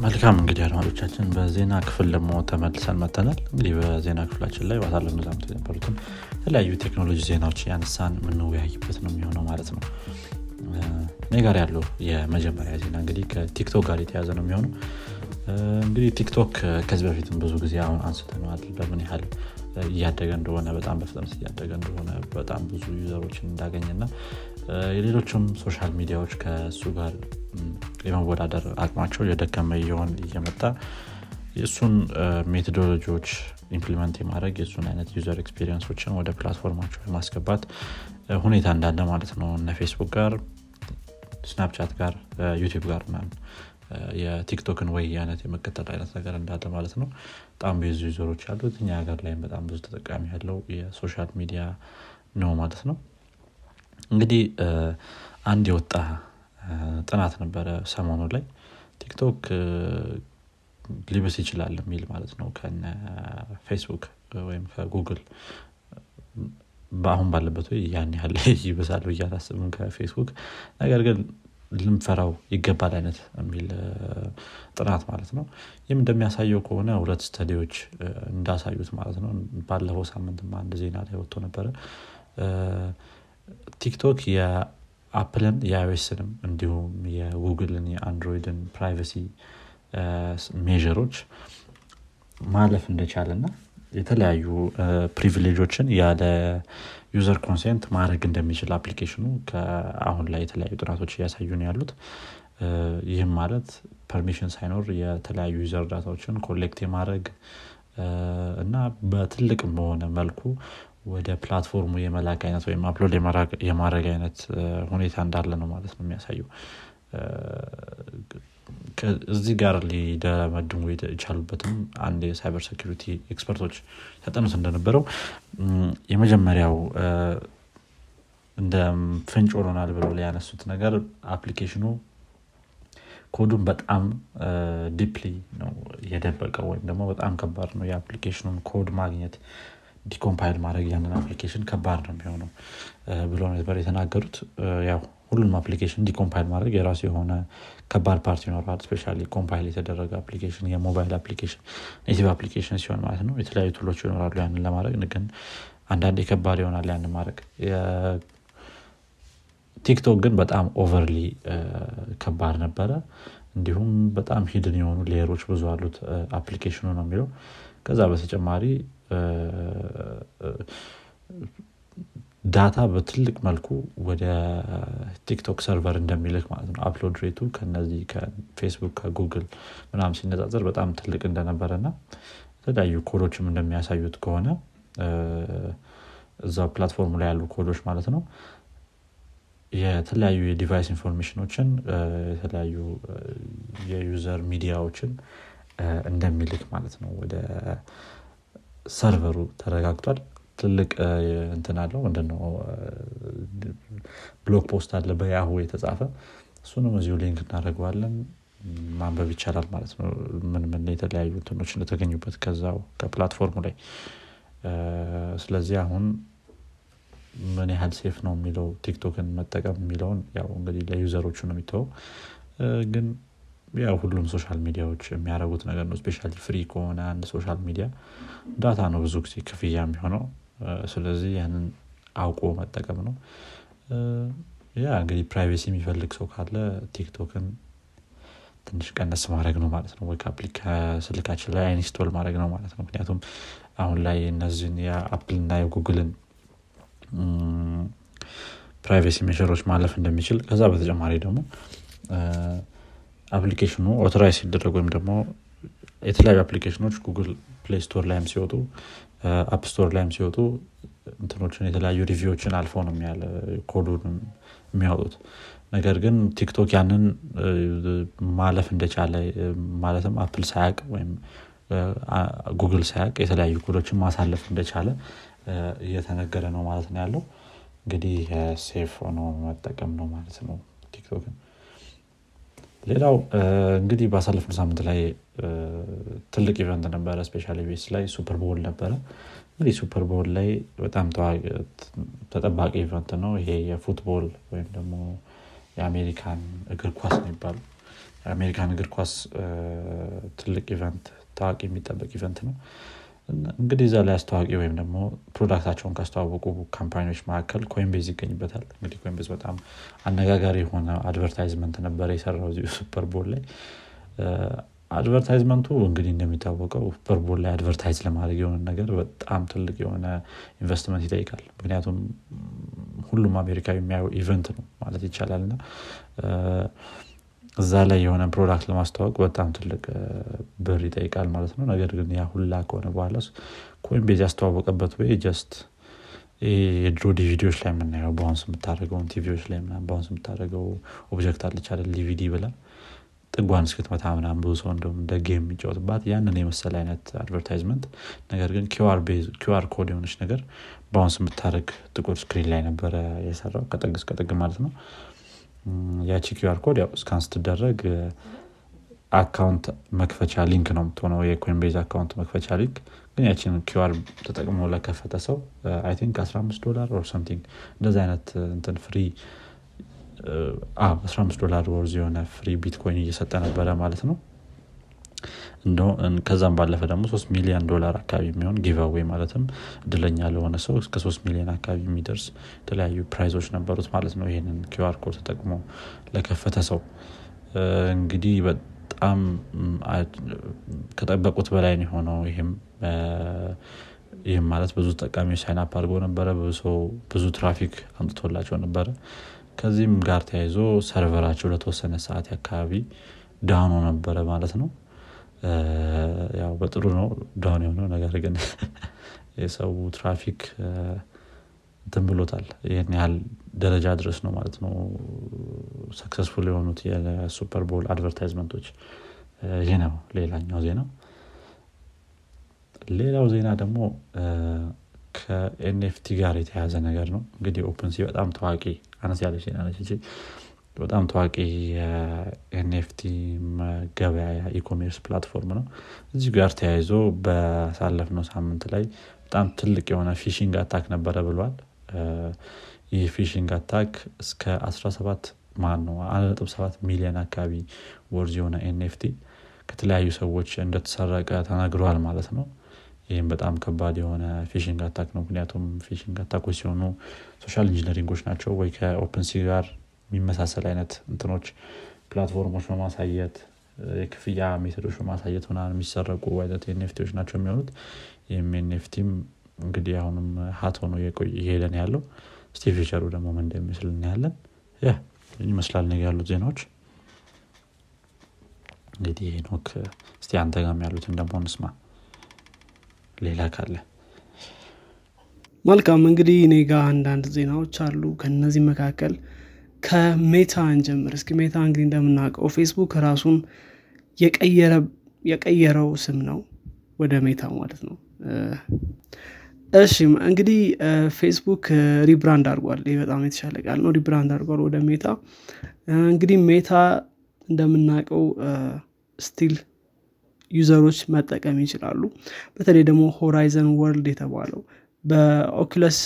መልካም እንግዲህ አድማጮቻችን በዜና ክፍል ደግሞ ተመልሰን መጥተናል እንግዲህ በዜና ክፍላችን ላይ ባሳለፍነው ሳምንት የነበሩትን የተለያዩ ቴክኖሎጂ ዜናዎች እያነሳን የምንወያይበት ነው የሚሆነው ማለት ነው። እኔ ጋር ያለው የመጀመሪያ ዜና እንግዲህ ከቲክቶክ ጋር የተያያዘ ነው የሚሆነው። እንግዲህ ቲክቶክ ከዚህ በፊትም ብዙ ጊዜ አሁን አንስተነዋል በምን ያህል እያደገ እንደሆነ በጣም በፍጥነት እያደገ እንደሆነ በጣም ብዙ user ኦችን እንዳገኘና የሌሎችም social media ዎች ከእሱ ጋር የመወዳደር አቅማቸው የደከመ እየሆነ እየመጣ የእሱን methodology ዎች implement የማድረግ የእሱን አይነት user experience ኦችን ወደ platform ኣቸው የማስገባት ሁኔታ እንዳለ ማለት ነው። እነ ፌስቡክ ጋር ስናፕቻት ጋር ዩቲብ ጋር ምናምን የቲክቶክን ወይ አይነት የመከተል አይነት ነገር እንዳለ ማለት ነው። በጣም ብዙ user ኦች ያሉት እኛ ሀገር ላይም በጣም ብዙ ተጠቃሚ ያለው የ social media ነው ማለት ነው። እንግዲህ አንድ የወጣ ጥናት ነበረ ሰሞኑ ላይ። ቲክቶክ ሊብስ ይችላል የሚል ማለት ነው። ከነ ፌስቡክ ወይም ከጉግል በአሁን ባለበት ያን ያህል ይብሳል ብዬ አላስብም ከፌስቡክ። ነገር ግን ልንፈራው ይገባል አይነት የሚል ጥናት ማለት ነው። ይህም እንደሚያሳየው ከሆነ ሁለት study ዎች እንዳሳዩት ማለት ነው። ባለፈው ሳምንት አንድ ዜና ላይ ወጥቶ ነበረ። ቲክቶክ የአፕልን የ iOS ንም እንዲሁም የጉግልን የአንድሮይድን privacy measure ኦች ማለፍ እንደቻለ ና የተለያዩ privilege ኦችን ያለ user consent ማድረግ እንደሚችል application ኡ አሁን ላይ የተለያዩ ጥናቶች እያሳዩ ነው ያሉት። ይህም ማለት permission ሳይኖር የተለያዩ user data ዎችን collect የማድረግ እና በትልቅ በሆነ መልኩ ወደ platform ኡ የመላክ አይነት ወይም upload የማድረግ አይነት ሁኔታ እንዳለ ነው ማለት ነው የሚያሳየው እዚህ ጋር ሊደመድሙ የቻሉበትም አንድ የ cyber security expert ኦች ያጠኑት እንደነበረው የመጀመሪያው እንደ ፍንጭ ሆኖናል ብለው ያነሱት ነገር application ኡ code ኡን በጣም deeply ነው የደበቀው ወይም ደግሞ በጣም ከባድ ነው። የ application ኡን code ማግኘት decompile ማድረግ ያንን application ከባድ ነው የሚሆነው ብሎ ነበር የተናገሩት። ያው ሁሉም application decompile ማድረግ የራሱ የሆነ ከባድ part ይኖረዋል። especially compile የተደረገ application የ mobile application native application ሲሆን ማለት ነው። የተለያዩ tool ኦች ይኖራሉ ያንን ለማድረግ። ግን አንዳንድ ከባድ ይሆናል ያንን ማድረግ። ቲክቶክ ግን በጣም overly ከባድ ነበረ። እንዲሁም በጣም hidden የሆኑ layer ኦች ብዙ አሉት። application ኡ ነው የሚለው። ከዛ በተጨማሪ data በትልቅ መልኩ ወደ ቲክቶክ server እንደሚልክ ማለት ነው። upload rate ኡ ከነዚህ ከፌስቡክ ከጉግል ምናም ሲነጻጸር በጣም ትልቅ እንደነበረ ና የተለያዩ ኮዶችም እንደሚያሳዩት ከሆነ እዛ platform ኡ ላይ ያሉ ኮዶች ማለት ነው። የተለያዩ የ device information ኦችን የተለያዩ የ user media ዎችን እንደሚልክ ማለት ነው። ወደ server ኡ ተረጋግጧል ትልቅ እንትን አለው ምንድነው? blog post አለ በያሁ የተጻፈ። እሱንም እዚሁ link እናደርገዋለን። ማንበብ ይቻላል ማለት ነው። ምን ምን የተለያዩ እንትኖች እንደተገኙበት ከዛው ከ platform ኡ ላይ። ስለዚህ አሁን ምን ያህል safe ነው የሚለው ቲክቶክን መጠቀም የሚለውን ያው እንግዲህ ለ user ኦቹ ነው የሚተወው ግን ያው ሁሉም social media ዎች የሚያደረጉት ነገር ነው። especially free ከሆነ አንድ social media data ነው ብዙ ጊዜ ክፍያ የሚሆነው ስለዚህ ያንን አውቆ መጠቀም ነው። ያ እንግዲህ privacy የሚፈልግ ሰው ካለ ቲክቶክን ትንሽ ቀነስ ማድረግ ነው ማለት ነው። ወይ ስልካችን ላይ uን install ማድረግ ነው ማለት ነው። ምክንያቱም አሁን ላይ እነዚህን የ Apple እና የ Google ን privacy ሜሮች ማለፍ እንደሚችል ከዛ በተጨማሪ ደግሞ application ኑ authorize ሲደረግ ወይም ደግሞ የተለያዩ application ኖች Google Play Store ላይም ሲወጡ App Store ላይም ሲወጡ እንትኖችን የተለያዩ review ዎችን አልፎ ነው የሚያለ ኮዱን የሚያወጡት። ነገር ግን TikTok ያንን ማለፍ እንደቻለ ማለትም Apple ሳያቅ ወይም ጉግል ሳያቅ የተለያዩ ኮዶችን ማሳለፍ እንደቻለ እየተነገረ ነው ማለት ነው ያለው። እንግዲህ safe ሆኖ መጠቀም ነው ማለት ነው TikTok ን ሌላው እንግዲህ ባሳለፍነው ሳምንት ላይ ትልቅ event ነበረ። ስፔሻ ቤስ ላይ Super Bowl ነበረ። እንግዲህ Super Bowl ላይ በጣም ተጠባቂ event ነው። ይሄ የ football ወይም ደግሞ የአሜሪካን እግር ኳስ የሚባሉ የአሜሪካን እግር ኳስ ትልቅ event ታዋቂ የሚጠበቅ event ነው እንግዲህ እዛ ላይ አስተዋቂ ወይም ደግሞ product ኣቸውን ካስተዋወቁ company ዎች መካከል Coinbase ይገኝበታል። እንግዲህ Coinbase በጣም አነጋጋሪ የሆነ advertisement ነበረ የሰራው Super Bowl ላይ። advertisement ኡ እንግዲህ እንደሚታወቀው Super Bowl ላይ advertise ለማድረግ የሆነ ነገር በጣም ትልቅ የሆነ ኢንቨስትመንት ይጠይቃል። ምክንያቱም ሁሉም አሜሪካ የሚያየው event ነው ማለት ይቻላል። እና እዛ ላይ የሆነ product ለማስተዋወቅ በጣም ትልቅ ብር ይጠይቃል ማለት ነው። ነገር ግን ያ ሁላ ከሆነ በኋላ Coinbase ያስተዋወቀበት ወይ just የድሮ ዲቪዲዎች ላይ የምናየው bounce የምታደረገውን ቲቪዎች ላይ bounce የምታደረገው object አለች አይደል? ዲቪዲ ብላ ጥጓን እስክትመታ ምናም ብዙ ሰው እንደም እንደ game የሚጫወትባት ያንን የመሰለ አይነት advertisement። ነገር ግን QR code የሆነች ነገር bounce የምታደረግ ጥቁር screen ላይ ነበረ የሰራው ከጥግ እስከ ጥግ ማለት ነው ያቺ QR code ያው scan ስትደረግ account መክፈቻ link ነው የምትሆነው የ Coinbase account መክፈቻ link። ግን ያችን QR ተጠቅሞ ለከፈተ ሰው I think 15 ዶላር or something እንደዚ አይነት እንትን free 15 ዶላር worth የሆነ free Bitcoin እየሰጠ ነበረ ማለት ነው ከዛም ባለፈ ደግሞ ሶስት ሚሊዮን ዶላር አካባቢ የሚሆን giveaway ማለትም እድለኛ ለሆነ ሰው እስከ ሶስት ሚሊዮን አካባቢ የሚደርስ የተለያዩ prize ኦች ነበሩት ማለት ነው። ይህንን QR code ተጠቅሞ ለከፈተ ሰው። እንግዲህ በጣም ከጠበቁት በላይ ነው የሆነው። ይህም ይህም ማለት ብዙ ተጠቃሚዎች sign up አድርጎ ነበረ። ብዙ ትራፊክ አምጥቶላቸው ነበረ። ከዚህም ጋር ተያይዞ server ኣቸው ለተወሰነ ሰዓት አካባቢ down ኦ ነበረ ማለት ነው ያው በጥሩ ነው down የሆነው ነገር ግን የሰው ትራፊክ እንትን ብሎታል። ይህን ያህል ደረጃ ድረስ ነው ማለት ነው successful የሆኑት የ Super Bowl advertisement ኦች። ይህ ነው ሌላኛው ዜና። ሌላው ዜና ደግሞ ከ NFT ጋር የተያያዘ ነገር ነው። እንግዲህ OpenSea በጣም ታዋቂ አነስ ያለች ዜና ነች በጣም ታዋቂ የ NFT መገበያያ e-commerce platform ነው። እዚህ ጋር ተያይዞ በሳለፍነው ሳምንት ላይ በጣም ትልቅ የሆነ phishing attack ነበረ ብሏል። ይህ phishing attack እስከ 17 ማን ነው 17 ሚሊዮን አካባቢ worth የሆነ NFT ከተለያዩ ሰዎች እንደተሰረቀ ተነግረዋል ማለት ነው። ይህም በጣም ከባድ የሆነ phishing attack ነው። ምክንያቱም phishing attack ኦች ሲሆኑ social engineering ኦች ናቸው። ወይ ከ OpenSea ጋር የሚመሳሰል አይነት እንትኖች platform ኦች በማሳየት የክፍያ method ኦች በማሳየት ምናምን የሚሰረቁ አይነት NFT ዎች ናቸው የሚሆኑት። ይህም NFT ም እንግዲህ አሁንም hot ሆኖ እየሄደን ያለው። እስቲ future ኡ ደግሞ ምን እንደሚመስል እናያለን። ይመስላል ነገ ያሉት ዜናዎች። እንግዲህ ሄኖክ እስቲ አንተ ጋም ያሉትን ደግሞ እንስማ። ሌላ ካለ። መልካም እንግዲህ እኔ ጋር አንዳንድ ዜናዎች አሉ። ከነዚህ መካከል ከ Meta እንጀምር እስኪ Meta እንግዲህ እንደምናውቀው ፌስቡክ ራሱን የቀየረው ስም ነው ወደ Meta ማለት ነው። እሺ እንግዲህ Facebook rebrand አድርጓል። ይህ በጣም የተሻለ ቃል ነው። rebrand አድርጓል ወደ Meta። እንግዲህ Meta እንደምናውቀው still user ኦች መጠቀም ይችላሉ። በተለይ ደግሞ Horizon World የተባለው በ Oculus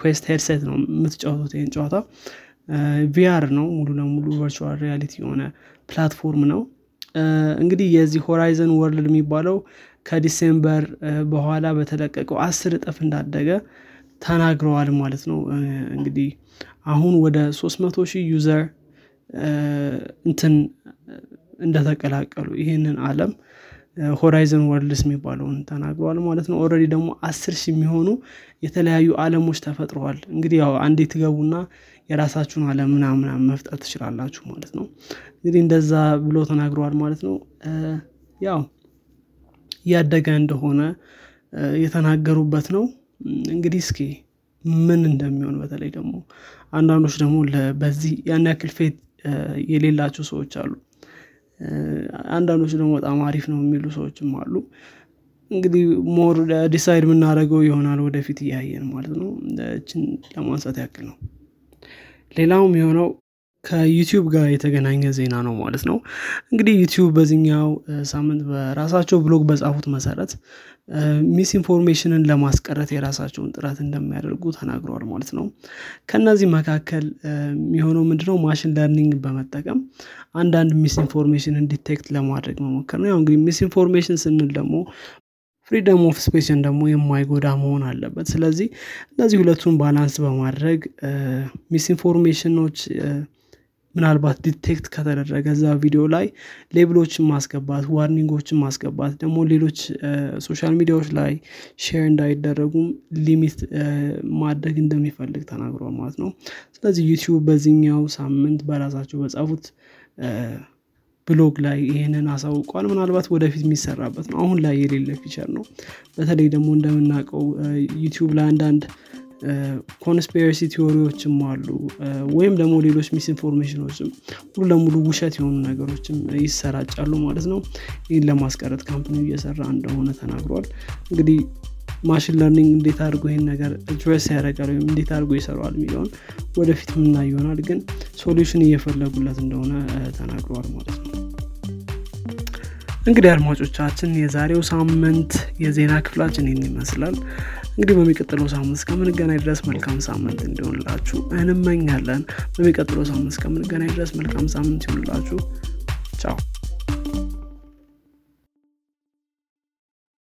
Quest headset ነው የምትጫወቱት ይህን ጨዋታ። VR ነው ሙሉ ለሙሉ virtual reality የሆነ platform ነው። እንግዲህ የዚህ Horizon World የሚባለው ከ December በኋላ በተለቀቀው አስር እጥፍ እንዳደገ ተናግረዋል ማለት ነው። እንግዲህ አሁን ወደ 300 ሺህ user እንትን እንደተቀላቀሉ ይህንን አለም Horizon Worlds የሚባለውን ተናግረዋል ማለት ነው። already ደግሞ አስር ሺህ የሚሆኑ የተለያዩ አለሞች ተፈጥረዋል። እንግዲህ ያው አንዴ ትገቡና የራሳችሁን አለም ምናምናም መፍጠር ትችላላችሁ ማለት ነው። እንግዲህ እንደዛ ብሎ ተናግረዋል ማለት ነው። ያው እያደገ እንደሆነ የተናገሩበት ነው። እንግዲህ እስኪ ምን እንደሚሆን በተለይ ደግሞ አንዳንዶች ደግሞ በዚህ ያን ያክል faith የሌላቸው ሰዎች አሉ አንዳንዶች ደግሞ በጣም አሪፍ ነው የሚሉ ሰዎችም አሉ። እንግዲህ more decide የምናደርገው ይሆናል ወደፊት እያየን ማለት ነው። እችን ለማንሳት ያክል ነው። ሌላውም የሆነው ከዩቲዩብ ጋር የተገናኘ ዜና ነው ማለት ነው። እንግዲህ ዩቲዩብ በዚኛው ሳምንት በራሳቸው ብሎግ በጻፉት መሰረት misinformation ን ለማስቀረት የራሳቸውን ጥረት እንደሚያደርጉ ተናግረዋል ማለት ነው። ከነዚህ መካከል የሚሆነው ምንድነው? machine learning በመጠቀም አንዳንድ misinformation ን detect ለማድረግ መሞከር ነው። ያው እንግዲህ mis ስንል ደግሞ freedom of speech ን ደግሞ የማይጎዳ መሆን አለበት። ስለዚህ እነዚህ ሁለቱን balance በማድረግ misinformation ኦች ምናልባት detect ከተደረገ እዛ ቪዲዮ ላይ label ኦችን ማስገባት warning ኦችን ማስገባት ደግሞ ሌሎች social media ዎች ላይ share እንዳይደረጉም limit ማድረግ እንደሚፈልግ ተናግሯል ማለት ነው። ስለዚህ ዩቲዩብ በዚህኛው ሳምንት በራሳቸው በጻፉት ብሎግ ላይ ይህንን አሳውቋል። ምናልባት ወደፊት የሚሰራበት ነው። አሁን ላይ የሌለ feature ነው። በተለይ ደግሞ እንደምናውቀው ዩቲዩብ ላይ conspiracy theory ዎችም አሉ። ወይም ደግሞ ሌሎች misinformation ኦችም ሙሉ ለሙሉ ውሸት የሆኑ ነገሮችም ይሰራጫሉ ማለት ነው። ይህን ለማስቀረት company እየሰራ እንደሆነ ተናግሯል። እንግዲህ machine learning እንዴት አድርጎ ይህን ነገር address ያደርጋል ወይም እንዴት አድርጎ ይሰራዋል የሚለውን ወደፊት ምናየው ይሆናል። ግን solution እየፈለጉለት እንደሆነ ተናግረዋል ማለት ነው። እንግዲህ አድማጮቻችን የዛሬው ሳምንት የዜና ክፍላችን ይህን ይመስላል እንግዲህ በሚቀጥለው ሳምንት እስከምንገናኝ ድረስ መልካም ሳምንት እንዲሆንላችሁ እንመኛለን። በሚቀጥለው ሳምንት እስከምንገናኝ ድረስ መልካም ሳምንት ይሆንላችሁ